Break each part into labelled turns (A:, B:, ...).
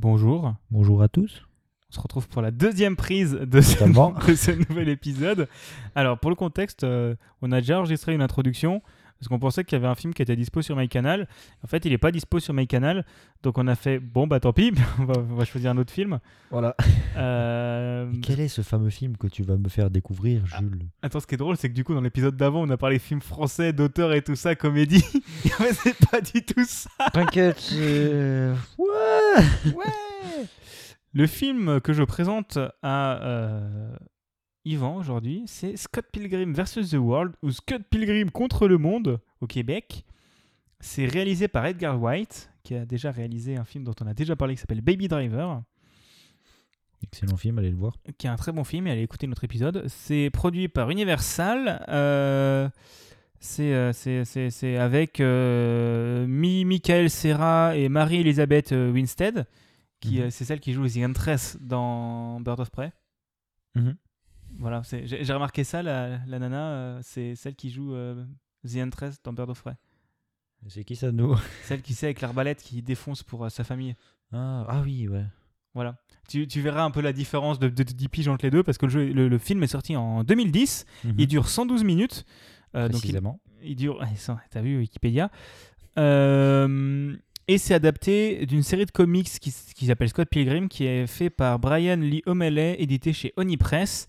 A: Bonjour.
B: Bonjour à tous.
A: On se retrouve pour la deuxième prise de ce,
B: Totalement.
A: de ce nouvel épisode. Alors, pour le contexte, euh, on a déjà enregistré une introduction parce qu'on pensait qu'il y avait un film qui était dispo sur MyCanal. En fait, il n'est pas dispo sur MyCanal. Donc, on a fait bon, bah tant pis, on va, on va choisir un autre film.
B: Voilà.
A: Euh,
B: Quel est ce fameux film que tu vas me faire découvrir, Jules?
A: Attends, ce qui est drôle, c'est que du coup, dans l'épisode d'avant, on a parlé films français, d'auteurs et tout ça, comédie. Mais c'est pas du tout ça.
B: T'inquiète. euh, Ouais.
A: Ouais Le film que je présente à euh, Yvan aujourd'hui, c'est Scott Pilgrim vs. The World ou Scott Pilgrim contre le monde au Québec. C'est réalisé par Edgar White, qui a déjà réalisé un film dont on a déjà parlé qui s'appelle Baby Driver,
B: Excellent film, allez le voir.
A: qui est un très bon film et allez écouter notre épisode. C'est produit par Universal. euh, c'est, euh, c'est, avec euh, Mi- Michael Serra et Marie-Elisabeth euh, Winstead, qui, euh, c'est celle qui joue The Huntress dans Bird of Prey.
B: Mhm.
A: Voilà, j'ai remarqué ça, la, la nana, euh, c'est celle qui joue euh, The Huntress dans Bird of Prey.
B: C'est qui ça, nous?
A: Celle qui sait avec l'arbalète qui défonce pour euh, sa famille.
B: ah, ah oui, ouais.
A: Voilà. Tu, tu verras un peu la différence de, de, de 10 piges entre les deux parce que le, jeu- le, le film est sorti en 2010. Il dure 112 minutes. euh, donc il, il dure. T'as vu Wikipédia Euh, Et c'est adapté d'une série de comics qui, qui s'appelle Scott Pilgrim, qui est fait par Brian Lee O'Malley, édité chez Oni Press.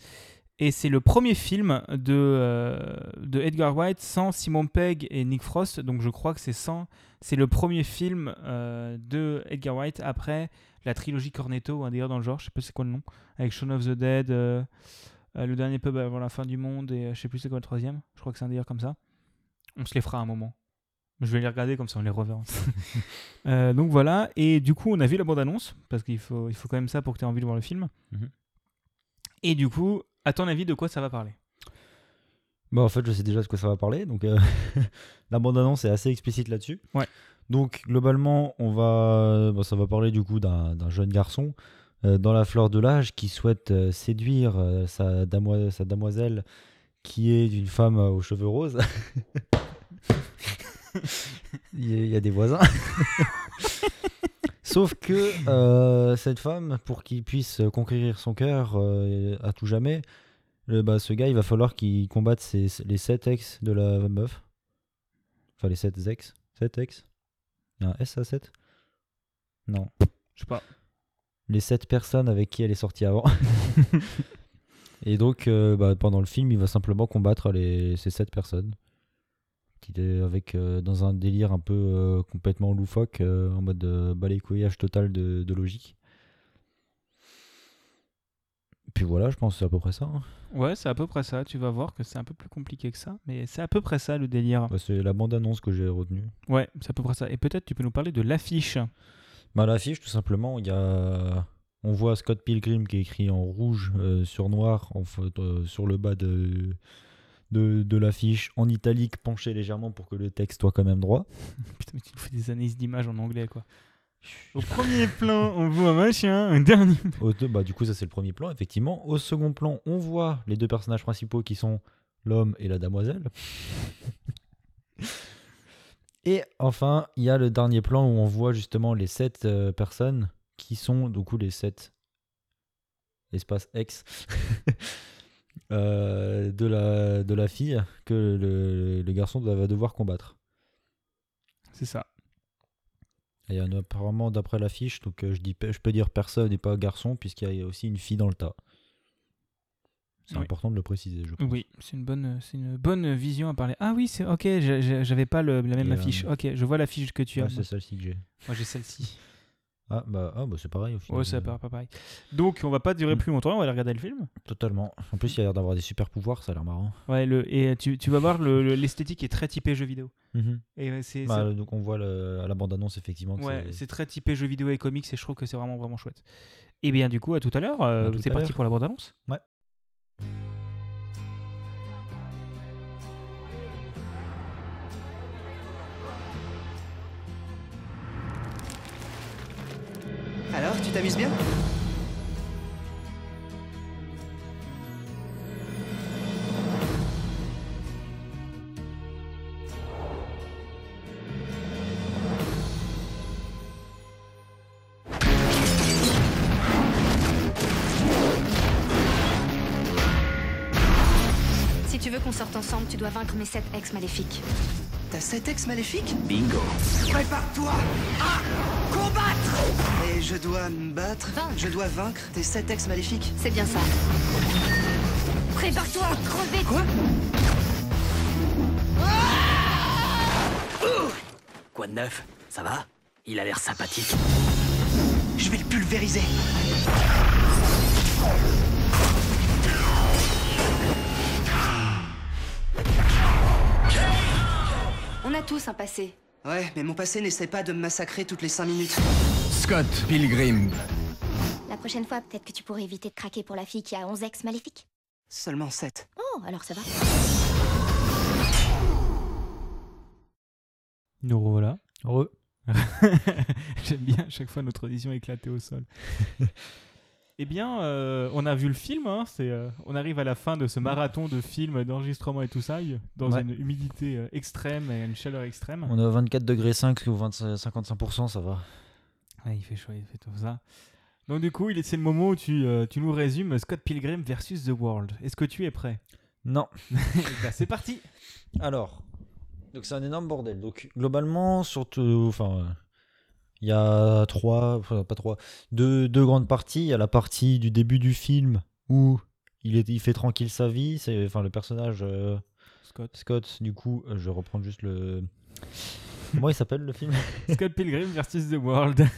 A: Et c'est le premier film de, euh, de Edgar White sans Simon Pegg et Nick Frost. Donc je crois que c'est sans. C'est le premier film euh, de Edgar White après la trilogie Cornetto un délire dans le genre. Je sais pas c'est quoi le nom. Avec Shaun of the Dead, euh, le dernier pub avant la fin du monde et je sais plus c'est quoi le troisième. Je crois que c'est un délire comme ça. On se les fera à un moment. Je vais les regarder comme ça on les reverra. Euh, donc voilà. Et du coup on a vu la bande-annonce parce qu'il faut, il faut quand même ça pour que tu aies envie de voir le film.
B: Mhm.
A: Et du coup, à ton avis, de quoi ça va parler?
B: Bah, en fait, je sais déjà de quoi ça va parler. Donc, euh, la bande-annonce est assez explicite là-dessus.
A: Ouais.
B: Donc, globalement, on va, bah, ça va parler du coup d'un jeune garçon euh, dans la fleur de l'âge qui souhaite euh, séduire euh, sa, damoi- sa damoiselle qui est d'une femme aux cheveux roses. il, y a, il y a des voisins. Sauf que euh, cette femme, pour qu'il puisse conquérir son cœur euh, à tout jamais, euh, bah, ce gars, il va falloir qu'il combatte ses- les 7 ex de la meuf. Enfin, les 7 ex. 7 ex Il y a un S à 7 Non.
A: Je sais pas.
B: Les 7 personnes avec qui elle est sortie avant. Et donc, euh, bah, pendant le film, il va simplement combattre les, ces 7 personnes. Qui est avec, euh, dans un délire un peu euh, complètement loufoque, euh, en mode balayage total de, de logique. Puis voilà, je pense que c'est à peu près ça. hein.
A: Ouais, c'est à peu près ça. Tu vas voir que c'est un peu plus compliqué que ça, mais c'est à peu près ça le délire.
B: Bah, c'est la bande-annonce que j'ai retenue.
A: Ouais, c'est à peu près ça. Et peut-être tu peux nous parler de l'affiche.
B: Bah, l'affiche, tout simplement, il y a... on voit Scott Pilgrim qui est écrit en rouge euh, sur noir en fait, euh, sur le bas de, de, de l'affiche, en italique, penché légèrement pour que le texte soit quand même droit.
A: Putain, mais tu nous fais des analyses d'images en anglais, quoi. Au premier plan, on voit un machin, un dernier.
B: Au deux- bah, du coup, ça c'est le premier plan, effectivement. Au second plan, on voit les deux personnages principaux qui sont l'homme et la damoiselle. et enfin, il y a le dernier plan où on voit justement les sept euh, personnes qui sont du coup les sept espace ex euh, de, la, de la fille que le, le garçon va devoir combattre.
A: C'est ça.
B: Il y en a apparemment d'après l'affiche, donc euh, je, dis, je peux dire personne et pas garçon, puisqu'il y a aussi une fille dans le tas. C'est
A: Oui.
B: important de le préciser, je pense.
A: Oui, c'est une bonne, c'est une bonne vision à parler. Ah oui, c'est ok. J'avais pas le- la même
B: Et, euh,
A: affiche. Ok, je vois l'affiche que tu as.
B: Ouais, c'est celle-ci que j'ai.
A: Moi, j'ai celle-ci.
B: Ah bah, ah, bah c'est pareil au final.
A: Ouais, c'est pas, pas pareil. Donc, on va pas durer
B: Mm.
A: plus longtemps. On va aller regarder le film.
B: Totalement. En plus, il a l'air d'avoir des super pouvoirs, ça a l'air marrant.
A: Ouais, le, et tu, tu vas voir le- le- l'esthétique est très typée jeu vidéo. Et ouais, c'est
B: Bah, donc on voit le- à la bande-annonce effectivement que
A: Ouais,
B: c'est-
A: c'est très typé jeux vidéo et comics et je trouve que c'est vraiment vraiment chouette. Et bien du coup, à tout à l'heure, euh,
B: À tout
A: c'est
B: à
A: parti
B: l'heure.
A: pour la bande-annonce.
B: Ouais.
C: Alors, tu t'amuses bien Si
D: tu veux qu'on sorte ensemble, tu dois vaincre mes sept ex maléfiques.
C: T'as sept ex maléfiques
E: Bingo.
C: Prépare-toi à combattre Et je dois me battre
D: Vaincre.
C: Je dois vaincre tes sept ex maléfiques
D: C'est bien ça. Prépare-toi à crever
C: Quoi
E: Quoi de neuf Ça va Il a l'air sympathique.
C: Je vais le pulvériser
D: a tous un passé.
C: Ouais, mais mon passé n'essaie pas de me massacrer toutes les cinq minutes.
F: Scott Pilgrim.
G: La prochaine fois, peut-être que tu pourrais éviter de craquer pour la fille qui a 11 ex maléfiques.
C: Seulement sept.
G: Oh, alors ça va.
A: Nous revoilà.
B: Heureux.
A: J'aime bien à chaque fois notre audition éclatée au sol. eh bien, euh, on a vu le film. hein, c'est, euh, on arrive à la fin de ce marathon de films, d'enregistrement et tout ça, dans
B: Ouais.
A: une humidité euh, extrême et une chaleur extrême.
B: On est à 24 degrés 5 ou 25 55%, ça va.
A: Ouais, il fait chaud, il fait tout ça. Donc du coup, il est- c'est le moment où tu, tu nous résumes Scott Pilgrim versus The World. Est-ce que tu es prêt?
B: Non.
A: Ben, C'est parti
B: Alors, donc c'est un énorme bordel. Donc globalement, surtout, enfin, il y a trois, enfin, pas trois, deux, deux grandes parties. Il y a la partie du début du film où il, est, il fait tranquille sa vie. C'est, enfin, le personnage euh,
A: Scott.
B: Scott. Du coup, euh, je vais reprendre juste le. Comment il s'appelle le film?
A: Scott Pilgrim versus The World.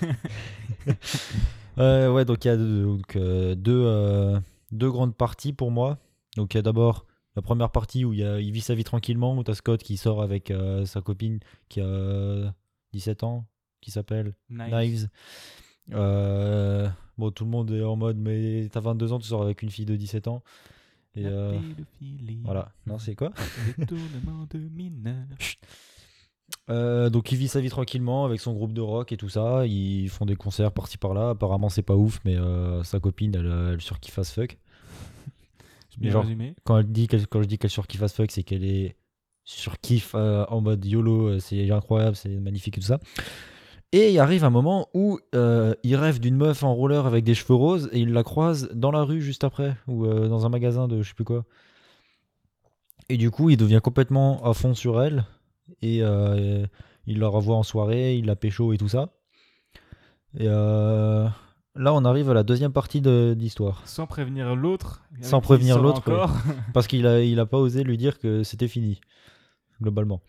B: Euh, ouais, donc il y a deux, donc, euh, deux, deux grandes parties pour moi. Donc il y a d'abord la première partie où il, y a- il vit sa vie tranquillement, où tu as Scott qui sort avec sa copine qui a euh, 17 ans, qui s'appelle. Knives. Euh, bon, tout le monde est en mode, mais t'as 22 ans, tu sors avec une fille de 17 ans. Et euh, voilà, non, c'est quoi?
A: Détournement de mineurs.
B: Euh, donc il vit sa vie tranquillement avec son groupe de rock et tout ça. Ils font des concerts par-ci par-là. Apparemment c'est pas ouf, mais euh, sa copine elle, elle surkiffe as fuck.
A: Bien
B: Genre-
A: résumé.
B: Quand, elle dit qu'elle- quand je dis qu'elle surkiffe as fuck, c'est qu'elle est surkiffe euh, en mode YOLO, c'est incroyable, c'est magnifique et tout ça. Et il arrive un moment où euh, il rêve d'une meuf en roller avec des cheveux roses et il la croise dans la rue juste après ou euh, dans un magasin de je sais plus quoi. Et du coup, il devient complètement à fond sur elle et euh, il la revoit en soirée, il la pécho et tout ça. Et là, on arrive à la deuxième partie de l'histoire.
A: Sans prévenir l'autre.
B: Sans prévenir l'autre. Parce qu'il a, il a pas osé lui dire que c'était fini, globalement.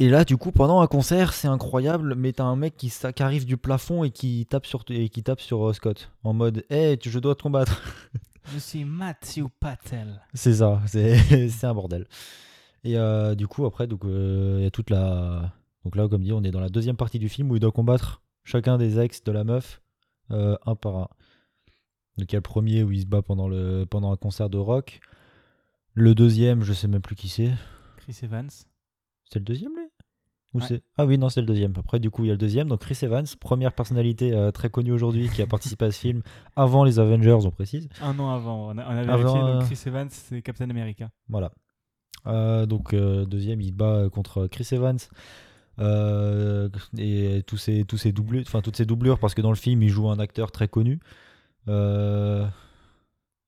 B: Et là, du coup, pendant un concert, c'est incroyable, mais t'as un mec qui, qui arrive du plafond et qui tape sur, et qui tape sur euh, Scott, en mode Hey, tu- je dois te combattre.
A: Je suis Matthew Patel.
B: c'est ça, c'est c'est un bordel. Et euh, du coup, après, donc, euh, il y a toute la. Donc là, comme dit, on est dans la deuxième partie du film où il doit combattre chacun des ex de la meuf, euh, un par un. Donc il y a le premier où il se bat pendant, le, pendant un concert de rock. Le deuxième, je sais même plus qui c'est.
A: Chris Evans.
B: C'est le deuxième, lui? Ou
A: Ouais.
B: c'est... Ah oui, non, c'est le deuxième. Après, du coup, il y a le deuxième. Donc, Chris Evans, première personnalité euh, très connue aujourd'hui qui a participé à ce film avant les Avengers, on précise.
A: Un an avant. On a, on a
B: Avant,
A: vérifié. donc
B: euh,
A: Chris Evans, c'est Captain America.
B: Voilà. Euh, donc, euh, deuxième, il bat contre Chris Evans. Et tous doublures, enfin toutes ces doublures, parce que dans le film, il joue un acteur très connu.
A: Le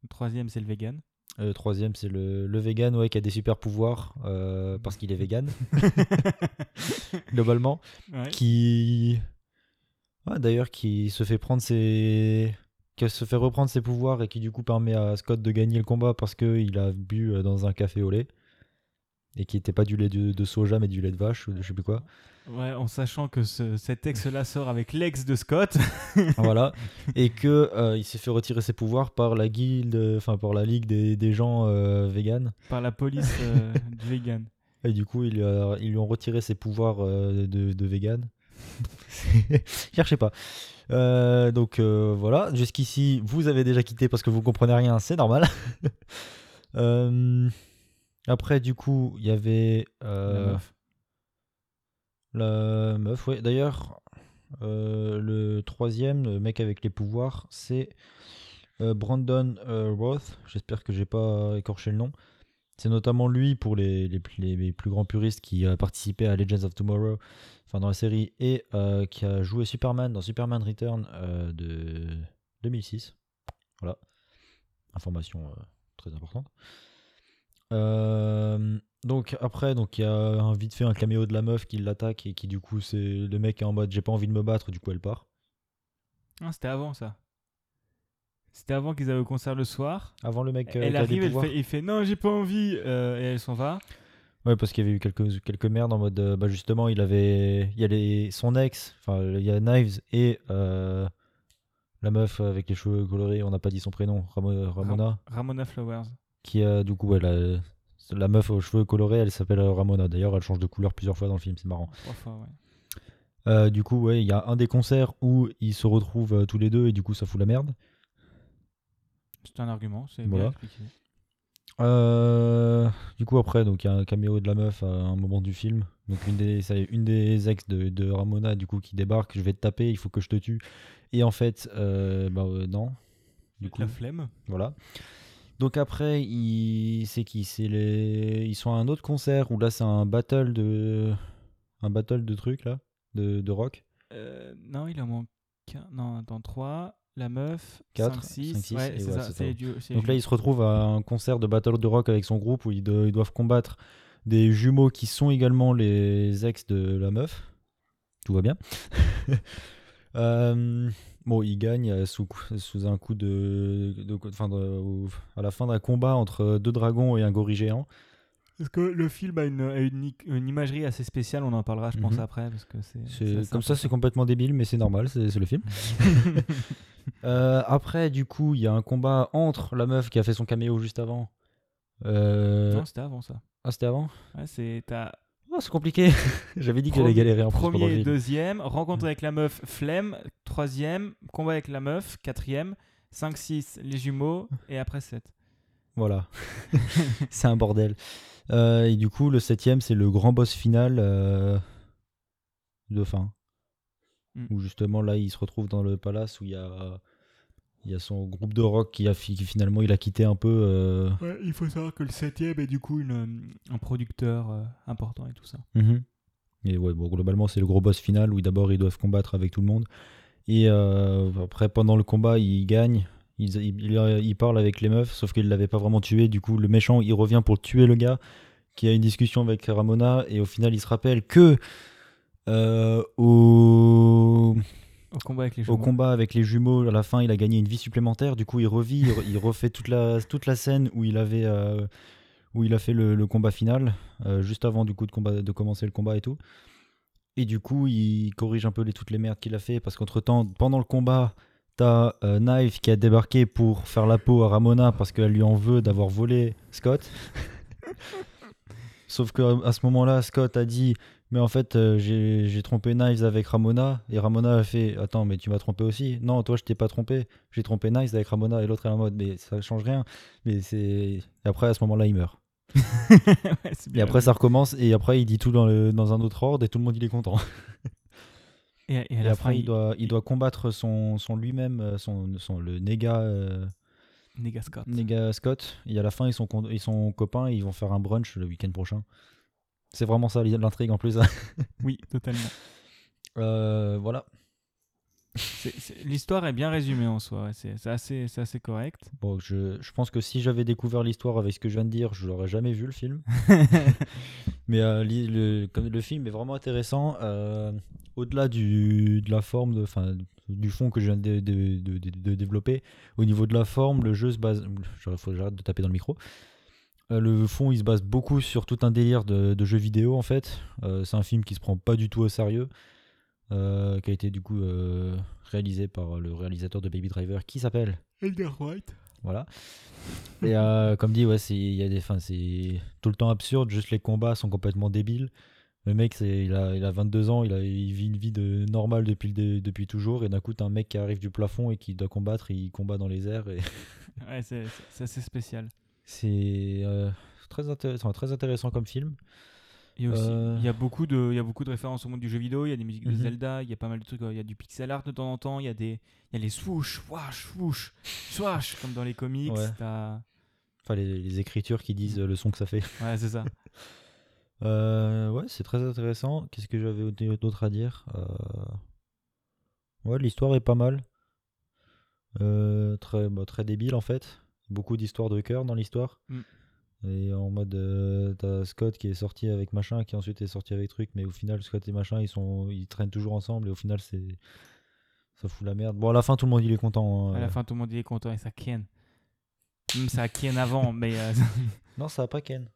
A: troisième, c'est le vegan.
B: Le troisième, c'est le, le vegan, ouais, qui a des super pouvoirs euh, parce qu'il est vegan, globalement.
A: Ouais.
B: qui Ouais, d'ailleurs qui se fait prendre ses qui se fait reprendre ses pouvoirs et qui du coup permet à Scott de gagner le combat parce que il a bu euh, dans un café au lait et qui était pas du lait de, de soja mais du lait de vache ou de je sais plus quoi
A: Ouais, en sachant que ce- cet ex-là sort avec l'ex de Scott.
B: voilà et que euh, il s'est fait retirer ses pouvoirs par la guilde enfin par la ligue des, des gens euh, véganes
A: par la police euh, du vegan.
B: et du coup ils, lui a- ils lui ont retiré ses pouvoirs euh, de, de vegan cherchez pas Euh, donc euh, voilà, jusqu'ici, vous avez déjà quitté parce que vous comprenez rien, c'est normal. Euh, après, du coup, il y avait
A: La
B: euh,
A: meuf.
B: la meuf, ouais. D'ailleurs, euh, le troisième, le mec avec les pouvoirs, c'est euh, Brandon Roth. J'espère que j'ai pas écorché le nom. C'est notamment lui pour les, les, les- plus grands puristes qui a participé à Legends of Tomorrow, enfin dans la série, et qui a joué Superman dans Superman Return de 2006. Voilà. Information très importante. Euh, donc après, donc il y a un vite fait un caméo de la meuf qui l'attaque et qui du coup c'est le mec est en mode j'ai pas envie de me battre, du coup elle part.
A: Ah, c'était avant ça. C'était avant qu'ils avaient au concert le soir.
B: Avant le mec euh,
A: elle arrive, elle fait, il fait non, j'ai pas envie, euh, et elle s'en va.
B: Ouais, parce qu'il y avait eu quelques, quelques merdes en mode bah justement il avait il y a les, son ex, enfin il y a Knives et la meuf avec les cheveux colorés, on n'a pas dit son prénom, Ramo- Ramona,
A: Ramona Flowers.
B: Qui a du coup ouais, la, la meuf aux cheveux colorés, elle s'appelle Ramona. D'ailleurs, elle change de couleur plusieurs fois dans le film, c'est marrant.
A: Trois fois, ouais.
B: Euh, du coup, ouais, il y a un des concerts où ils se retrouvent euh, tous les deux et du coup ça fout la merde.
A: C'est un argument, c'est
B: Voilà.
A: bien expliqué.
B: Euh, du coup après, donc il y a un caméo de la meuf à un moment du film. Donc une des, une des ex de, de Ramona du coup qui débarque. Je vais te taper, il faut que je te tue. Et en fait, bah non. Du coup,
A: La flemme.
B: voilà. Donc après, il... c'est qui? C'est les, ils sont à un autre concert où là c'est un battle de, un battle de trucs là, de, de rock.
A: Euh, non, il en manque un. Non, dans 3, la meuf,
B: Quatre,
A: 5, 6.
B: cinq, six,
A: ouais,
B: et
A: c'est ça.
B: ça.
A: du-
B: Donc là, ils se retrouvent à un concert de battle de rock avec son groupe où ils, do- ils doivent combattre des jumeaux qui sont également les ex de la meuf. Tout va bien. Euh, bon, ils gagnent euh, sous, un coup de, de- enfin, de- au- à la fin d'un combat entre deux dragons et un gorille géant.
A: Parce que le film a une, une, imagerie assez spéciale, on en parlera, je pense,
B: Mhm.
A: après. Parce que c'est,
B: comme ça, c'est complètement débile, mais c'est normal, c'est c'est le film. Euh, après, du coup, il y a un combat entre la meuf qui a fait son caméo juste avant. Euh,
A: Non, c'était avant ça.
B: Ah, c'était avant?
A: Ouais, c'est, t'as
B: Oh, c'est compliqué. J'avais dit allait
A: Premier-
B: galérer en plus pendant le
A: premier,
B: film.
A: deuxième, rencontre avec la meuf, flemme, troisième, combat avec la meuf, quatrième, 5, 6, les jumeaux, et après 7.
B: Voilà. c'est un bordel. Euh, et du coup, le septième, c'est le grand boss final euh, de fin.
A: Mm.
B: Où justement, là, il se retrouve dans le palace où il y a, il y a son groupe de rock qui, a, qui finalement, il a quitté un peu. euh,
A: Ouais, il faut savoir que le septième est du coup une, euh, un producteur euh, important et tout ça.
B: Mhm. Et ouais, bon, globalement, c'est le gros boss final où d'abord ils doivent combattre avec tout le monde. Et euh, après, pendant le combat, ils gagnent. Ils, ils, ils- parlent avec les meufs, sauf qu'ils l'avaient pas vraiment tué. Du coup, le méchant, il revient pour tuer le gars qui a une discussion avec Ramona. Et au final, il se rappelle que au,
A: Au combat avec les
B: au
A: jumeaux.
B: combat avec les jumeaux, à la fin, il a gagné une vie supplémentaire. Du coup, il revit, il, re- il refait toute la, toute la scène où il avait, euh, où il a fait le, le combat final, euh, juste avant du coup de, combat, de commencer le combat et tout. Et du coup, il corrige un peu les, toutes les merdes qu'il a fait parce qu'entre temps, pendant le combat, t'as euh, Knife qui a débarqué pour faire la peau à Ramona parce qu'elle lui en veut d'avoir volé Scott. Sauf que à ce moment-là, Scott a dit mais en fait, euh, j'ai trompé Knives avec Ramona. Et Ramona a fait Attends, mais tu m'as trompé aussi Non, toi, je t'ai pas trompé. J'ai trompé Knives avec Ramona. Et l'autre est en mode Mais ça change rien. Mais c'est. Après, à ce moment-là, il meurt.
A: Ouais,
B: Et après, ça recommence. Et après, il dit tout dans, le- dans un autre ordre. Et tout le monde, il est content.
A: Et,
B: après,
A: fin,
B: il, doit, il doit combattre son, son lui-même, euh, son, son, le Nega, euh,
A: Nega Scott.
B: Nega Scott. Et à la fin, ils sont, ils sont copains. Et ils vont faire un brunch le week-end prochain. C'est vraiment ça l'intrigue en plus.
A: Oui, totalement.
B: Euh, voilà.
A: L'histoire est bien résumée en soi, c'est assez, assez correct.
B: Bon, je, je pense que si j'avais découvert l'histoire avec ce que je viens de dire, je l'aurais jamais vu le film. Mais euh, li- le, comme le film est vraiment intéressant. euh, Au-delà du, de la forme, de, du fond que je viens de, de- développer, au niveau de la forme, le jeu se base. J'arrête de taper dans le micro. Euh, le fond, il se base beaucoup sur tout un délire de, de jeux vidéo en fait. Euh, c'est un film qui se prend pas du tout au sérieux, euh, qui a été du coup euh, réalisé par le réalisateur de Baby Driver, qui s'appelle
A: Edgar White.
B: voilà. Et euh, comme dit, ouais, c'est il y a des fins, c'est tout le temps absurde. Juste les combats sont complètement débiles. Le mec, c'est il a, il a 22 ans, il, a, il vit une vie de normale depuis le depuis toujours. Et d'un coup, t'as un mec qui arrive du plafond et qui doit combattre. Et il combat dans les airs. Et
A: Ouais, c'est c'est- c'est assez spécial.
B: C'est euh, très intéressant, très intéressant comme film.
A: Il y, a aussi,
B: Euh.
A: il y a beaucoup de, il y a beaucoup de références au monde du jeu vidéo. Il y a des musiques de
B: Mhm.
A: Zelda, il y a pas mal de trucs. Il y a du pixel art de temps en temps. Il y a des, il y a les swoosh, wash, swoosh, swash comme dans les comics.
B: Ouais. Enfin, les, les écritures qui disent le son que ça fait.
A: Ouais, c'est ça.
B: Euh, ouais, c'est très intéressant. Qu'est-ce que j'avais d'autre à dire Euh, Ouais, l'histoire est pas mal. Très, bah, très débile en fait. Beaucoup d'histoires de cœur dans l'histoire.
A: Mm.
B: Et en mode, euh, t'as Scott qui est sorti avec machin, qui ensuite est sorti avec truc, mais au final, Scott et machin, ils, sont, ils traînent toujours ensemble, et au final, c'est ça fout la merde. Bon, à la fin, tout le monde, il est content. hein.
A: À la fin, tout le monde il est content et ça ken. Même ça a ken avant, mais. euh,
B: Non, ça a pas Ken.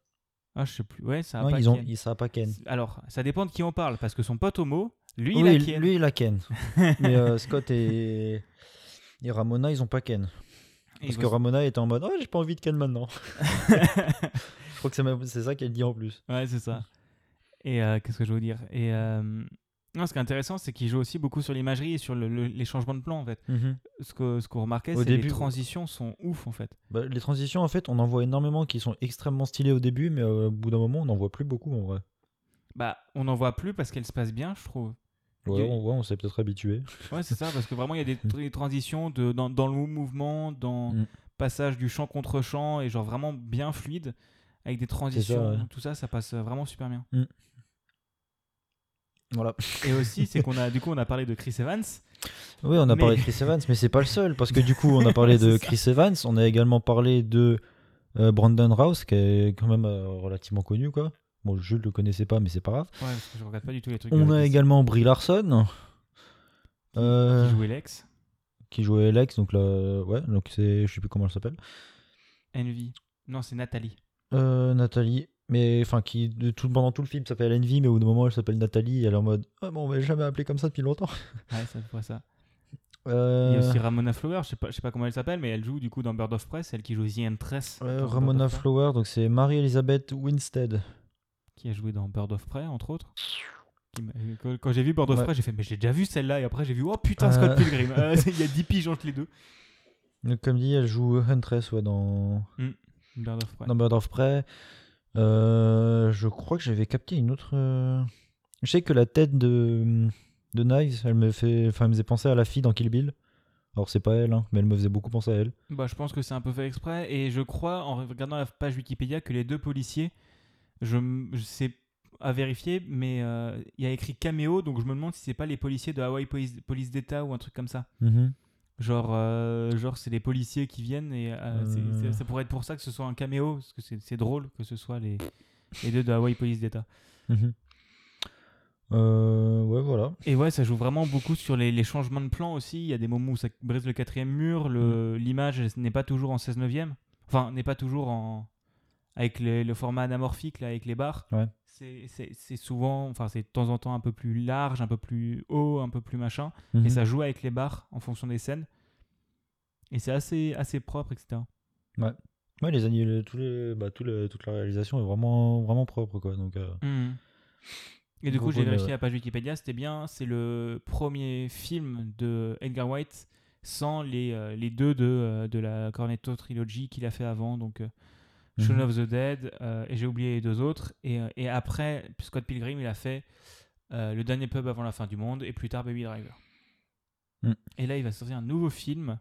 A: ah, je sais plus. Ouais, ça a
B: Non,
A: pas
B: ils
A: ken.
B: ça a pas Ken.
A: Alors, ça dépend de qui on parle, parce que son pote homo, lui,
B: oui,
A: il a ken.
B: lui, il a Ken. mais euh, Scott et... et Ramona, ils ont pas Ken. Parce
A: il
B: que Ramona était en mode, oh, j'ai pas envie de Ken maintenant. Je crois que c'est ça qu'elle dit en plus.
A: Ouais, c'est ça. Et euh, qu'est-ce que je veux dire? Et euh, non, ce qui est intéressant, c'est qu'il joue aussi beaucoup sur l'imagerie et sur le- le- les changements de plan, en fait. Ce que ce qu'on remarquait, c'est que les transitions sont ouf, en fait.
B: Bah, les transitions, en fait, on en voit énormément qui sont extrêmement stylées au début, mais euh, au bout d'un moment, on n'en voit plus beaucoup en vrai.
A: Bah, on n'en voit plus parce qu'elles se passent bien, je trouve.
B: Ouais, on, ouais, on s'est peut-être habitué.
A: Ouais, c'est ça, parce que vraiment, il y a des, tr- des transitions de, dans, dans le mouvement, dans
B: Mm.
A: passage du chant contre chant, et genre vraiment bien fluide, avec des transitions,
B: ouais.
A: tout ça, ça passe vraiment super bien.
B: Voilà.
A: Et aussi, c'est qu'on a, du coup, on a parlé de Chris Evans.
B: Oui, on a
A: Mais-
B: parlé de Chris Evans, mais c'est pas le seul, parce que du coup, on a parlé de
A: ça.
B: Chris Evans, on a également parlé de euh, Brandon Rouse, qui est quand même euh, relativement connu, quoi. Bon, Jules le connaissait pas, mais c'est pas grave.
A: Ouais, parce que je regarde pas du tout les trucs.
B: On a également Brie Larson, euh,
A: qui jouait Lex,
B: qui jouait Lex, donc là, ouais, donc c'est, je sais plus comment elle s'appelle.
A: Envy. Non, c'est Nathalie.
B: Euh, Nathalie, mais enfin, qui de tout, pendant tout le film s'appelle Envy, mais au bout d'un moment, elle s'appelle Nathalie, et elle est en mode, ah bon, on m'a jamais appelé comme ça depuis longtemps.
A: Ouais, ça pourrait ça.
B: Euh,
A: Il y a aussi Ramona Flower, je sais pas, je sais pas comment elle s'appelle, mais elle joue du coup dans Bird of Prey, celle qui joue The Empress.
B: ouais, Ramona Flower, donc c'est Marie-Elisabeth Winstead.
A: Qui a joué dans Bird of Prey, entre autres. M'a- Quand, j'ai vu Bird of
B: Ouais.
A: Prey, j'ai fait, mais j'ai déjà vu celle-là, et après j'ai vu, oh putain, Scott
B: Euh.
A: Pilgrim. Euh, Il y a 10 piges entre les deux.
B: Donc, comme dit, elle joue Huntress ouais, dans,
A: Bird of Prey.
B: dans Bird of Prey. Euh, je crois que j'avais capté une autre. euh, Je sais que la tête de, de Knives, elle me, fait... enfin, elle me faisait penser à la fille dans Kill Bill. Alors, c'est pas elle, hein, mais elle me faisait beaucoup penser à elle.
A: Bah, je pense que c'est un peu fait exprès, et je crois, en regardant la page Wikipédia, que les deux policiers, je, je sais à vérifier, mais euh, il y a écrit caméo, donc je me demande si c'est pas les policiers de Hawaii Police, Police d'État ou un truc comme ça. Genre, euh, genre c'est des policiers qui viennent et euh, ça pourrait être pour ça que ce soit un caméo, parce que c'est drôle que ce soit les, les deux de Hawaii Police d'État.
B: Mhm. Euh, ouais, voilà.
A: Et ouais, ça joue vraiment beaucoup sur les, les changements de plan aussi. Il y a des moments où ça brise le quatrième mur, le- l'image n'est pas toujours en 16 neuvième, enfin n'est pas toujours en avec les- le format anamorphique là, avec les barres.
B: Ouais.
A: C'est- souvent, enfin c'est de temps en temps un peu plus large, un peu plus haut, un peu plus machin. Et
B: Mhm.
A: ça joue avec les barres en fonction des scènes. Et c'est assez, assez propre, etc.
B: Ouais, les animaux, tous les, bah, tout le- toute la réalisation est vraiment, vraiment propre, quoi. Donc, euh,
A: Mhm. Et du coup, j'ai vérifié
B: ouais.
A: la page Wikipédia, c'était bien, c'est le premier film de Edgar Wright sans les, euh, les deux de, euh, de la Cornetto Trilogy qu'il a fait avant, donc Shaun
B: Mhm.
A: of the Dead, euh, et j'ai oublié les deux autres. Et, euh, et après, Scott Pilgrim, il a fait euh, Le dernier pub avant la fin du monde, et plus tard Baby Driver.
B: Mhm.
A: Et là, il va sortir un nouveau film.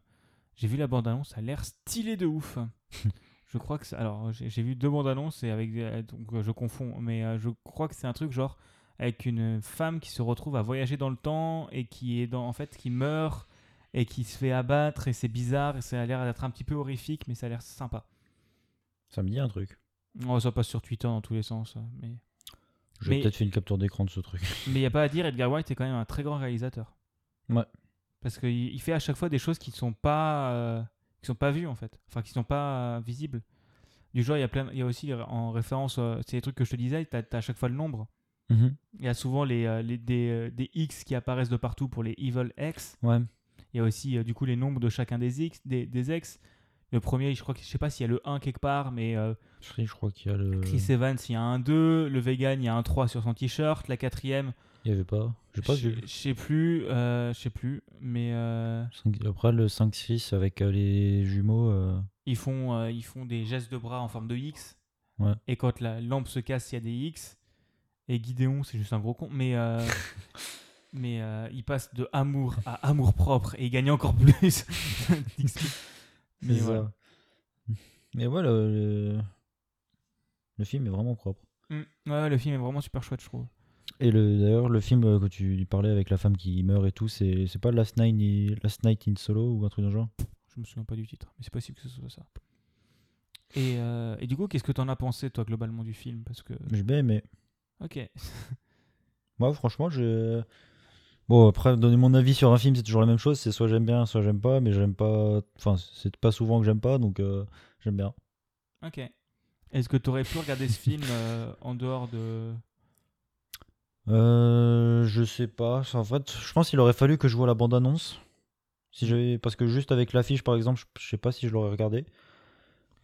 A: J'ai vu la bande-annonce, ça a l'air stylé de ouf. je crois que Alors, j'ai vu deux bandes-annonces, et avec, des- donc je confonds, mais je crois que c'est un truc genre avec une femme qui se retrouve à voyager dans le temps et qui est dans en fait qui meurt et qui se fait abattre et c'est bizarre et ça a l'air d'être un petit peu horrifique mais ça a l'air sympa.
B: Ça me dit un truc.
A: Oh, ça passe sur Twitter dans tous les sens mais
B: J'ai
A: Mais-
B: peut-être fait une capture d'écran de ce truc.
A: mais il y a pas à dire Edgar Wright est quand même un très grand réalisateur.
B: Ouais.
A: Parce qu'il il fait à chaque fois des choses qui sont pas euh, qui sont pas vues en fait, enfin qui sont pas euh, visibles. Du genre il y a plein il y a aussi en référence euh, c'est les trucs que je te disais, tu as, à chaque fois le nombre.
B: Mhm.
A: Il y a souvent les, les- des, des X qui apparaissent de partout pour les Evil X.
B: Ouais.
A: Il y a aussi du coup les nombres de chacun des X, des, des X. Le premier, je crois que je sais pas s'il y a le 1 quelque part, mais euh,
B: Je crois qu'il y a le.
A: Chris Evans, il y a un 2, le vegan, il y a un 3 sur son t-shirt, la quatrième,
B: Il y avait pas.
A: Je
B: vu.
A: je sais plus, euh, je sais plus, mais euh,
B: Après le 5-6 avec euh, les jumeaux.
A: ils font ils font des gestes de bras en forme de X.
B: Ouais.
A: Et quand la lampe se casse, il y a des X. Et Gideon, c'est juste un gros con, mais mais il passe de amour à amour propre et il gagne encore plus. mais voilà.
B: Mais ouais, le, le... le film est vraiment propre.
A: Mm. Ouais, le film est vraiment super chouette, je trouve.
B: Et le- d'ailleurs, le film euh, que tu parlais avec la femme qui meurt et tout, c'est pas Last Night, Last Night in Solo ou un truc dans le genre?
A: Je me souviens pas du titre, mais c'est possible que ce soit ça. Et, euh, et du coup, qu'est-ce que t'en as pensé, toi, globalement, du film? Parce que.
B: J'ai bien aimé.
A: Ok.
B: Moi, franchement, je. Bon, après, donner mon avis sur un film, c'est toujours la même chose. C'est soit j'aime bien, soit j'aime pas. Mais j'aime pas. Enfin, c'est pas souvent que j'aime pas, donc euh, j'aime bien.
A: Ok. Est-ce que t'aurais pu regarder ce film euh, en dehors de.
B: Euh, je sais pas. En fait, je pense qu'il aurait fallu que je vois la bande-annonce. Si j'avais, parce que juste avec l'affiche, par exemple, je, je sais pas si je l'aurais regardé.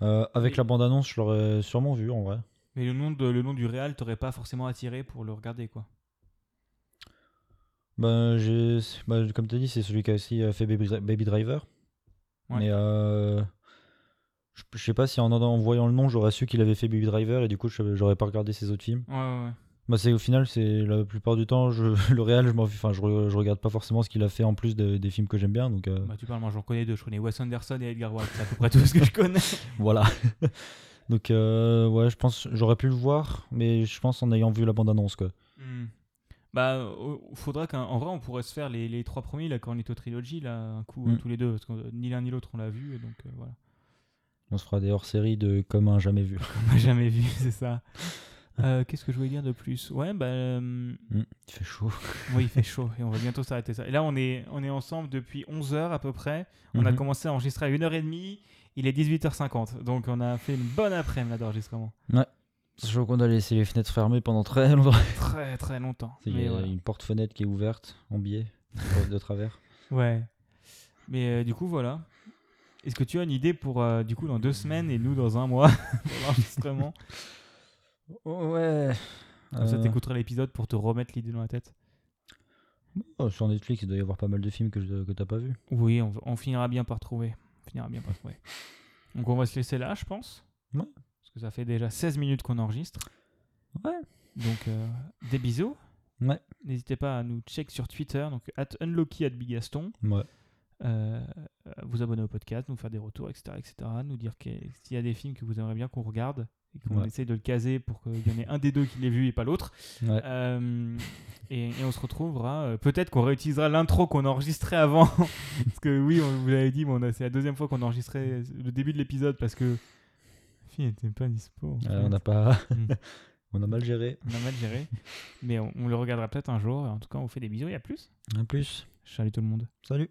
B: Euh, avec
A: Oui.
B: la bande-annonce, je l'aurais sûrement vu en vrai.
A: Mais le nom, de, le nom du réal t'aurait pas forcément attiré pour le regarder, quoi.
B: Ben, j'ai, bah, comme tu as dit, c'est celui qui a aussi euh, fait Baby, Dri- Baby Driver.
A: Ouais.
B: Mais euh, je, je sais pas si en, en voyant le nom, j'aurais su qu'il avait fait Baby Driver et du coup, je- j'aurais pas regardé ses autres films.
A: Ouais, ouais, ouais.
B: C'est au final, c'est la plupart du temps, je, le réel, je, enfin, je, re- je regarde pas forcément ce qu'il a fait en plus de- des films que j'aime bien. Donc euh,
A: Bah, tu parles, moi j'en connais deux. Je connais Wes Anderson et Edgar Wright. C'est à peu près tout ce que je connais.
B: voilà. donc euh, ouais, je pense, j'aurais pu le voir, mais je pense en ayant vu la bande-annonce quoi.
A: Hmm. Bah, faudra qu'en en vrai, on pourrait se faire les, les trois premiers, la Cornetto Trilogy, là, un coup,
B: Mm.
A: tous les deux, parce que euh, ni l'un ni l'autre on l'a vu, donc euh, voilà.
B: On se fera des hors-séries de comme un jamais vu.
A: N'a jamais vu, c'est ça. Euh, Qu'est-ce que je voulais dire de plus? Ouais, bah. euh,
B: Hmm, il fait chaud.
A: oui, il fait chaud et on va bientôt s'arrêter ça. Et là, on est, on est ensemble depuis 11h à peu près. On a
B: Mhm.
A: commencé à enregistrer à 1h30. Il est 18h50. Donc, on a fait une bonne après-midi d'enregistrement.
B: Sachant qu'on a laissé les fenêtres fermées pendant très longtemps.
A: Très, très longtemps.
B: Il y
A: Mais
B: a
A: voilà.
B: une porte-fenêtre qui est ouverte en biais de travers.
A: Ouais. Mais euh, du coup, voilà. Est-ce que tu as une idée pour, euh, du coup, dans deux semaines et nous dans un mois pour l'enregistrement?
B: Ouais.
A: Comme ça,
B: Euh,
A: t'écouteras l'épisode pour te remettre l'idée dans la tête.
B: oh, sur Netflix, il doit y avoir pas mal de films que, je- que t'as pas vu.
A: Oui, on finira bien par trouver. On finira bien par trouver. Donc, on va se laisser là, je pense.
B: Ouais.
A: Que ça fait déjà 16 minutes qu'on enregistre.
B: Ouais.
A: Donc, euh, des bisous.
B: Ouais.
A: N'hésitez pas à nous check sur Twitter, donc at unlucky at bigaston.
B: Ouais.
A: Euh, vous abonner au podcast, nous faire des retours, etc. etc. nous dire s'il y a des films que vous aimeriez bien qu'on regarde et qu'on
B: Ouais.
A: essaye de le caser pour qu'il y en ait un des deux qui l'ait vu et pas l'autre.
B: Ouais.
A: Euh, et, et on se retrouvera. Peut-être qu'on réutilisera l'intro qu'on a enregistré avant. parce que oui, on vous l'avait dit, c'est la deuxième fois qu'on a enregistré le début de l'épisode parce que. Fille n'était pas dispo.
B: Euh, on n'a pas.
A: Mm.
B: on a mal géré.
A: On a mal géré. mais on, on le regardera peut-être un jour. En tout cas, on vous fait des bisous et à plus.
B: Un plus.
A: Salut tout le monde.
B: Salut.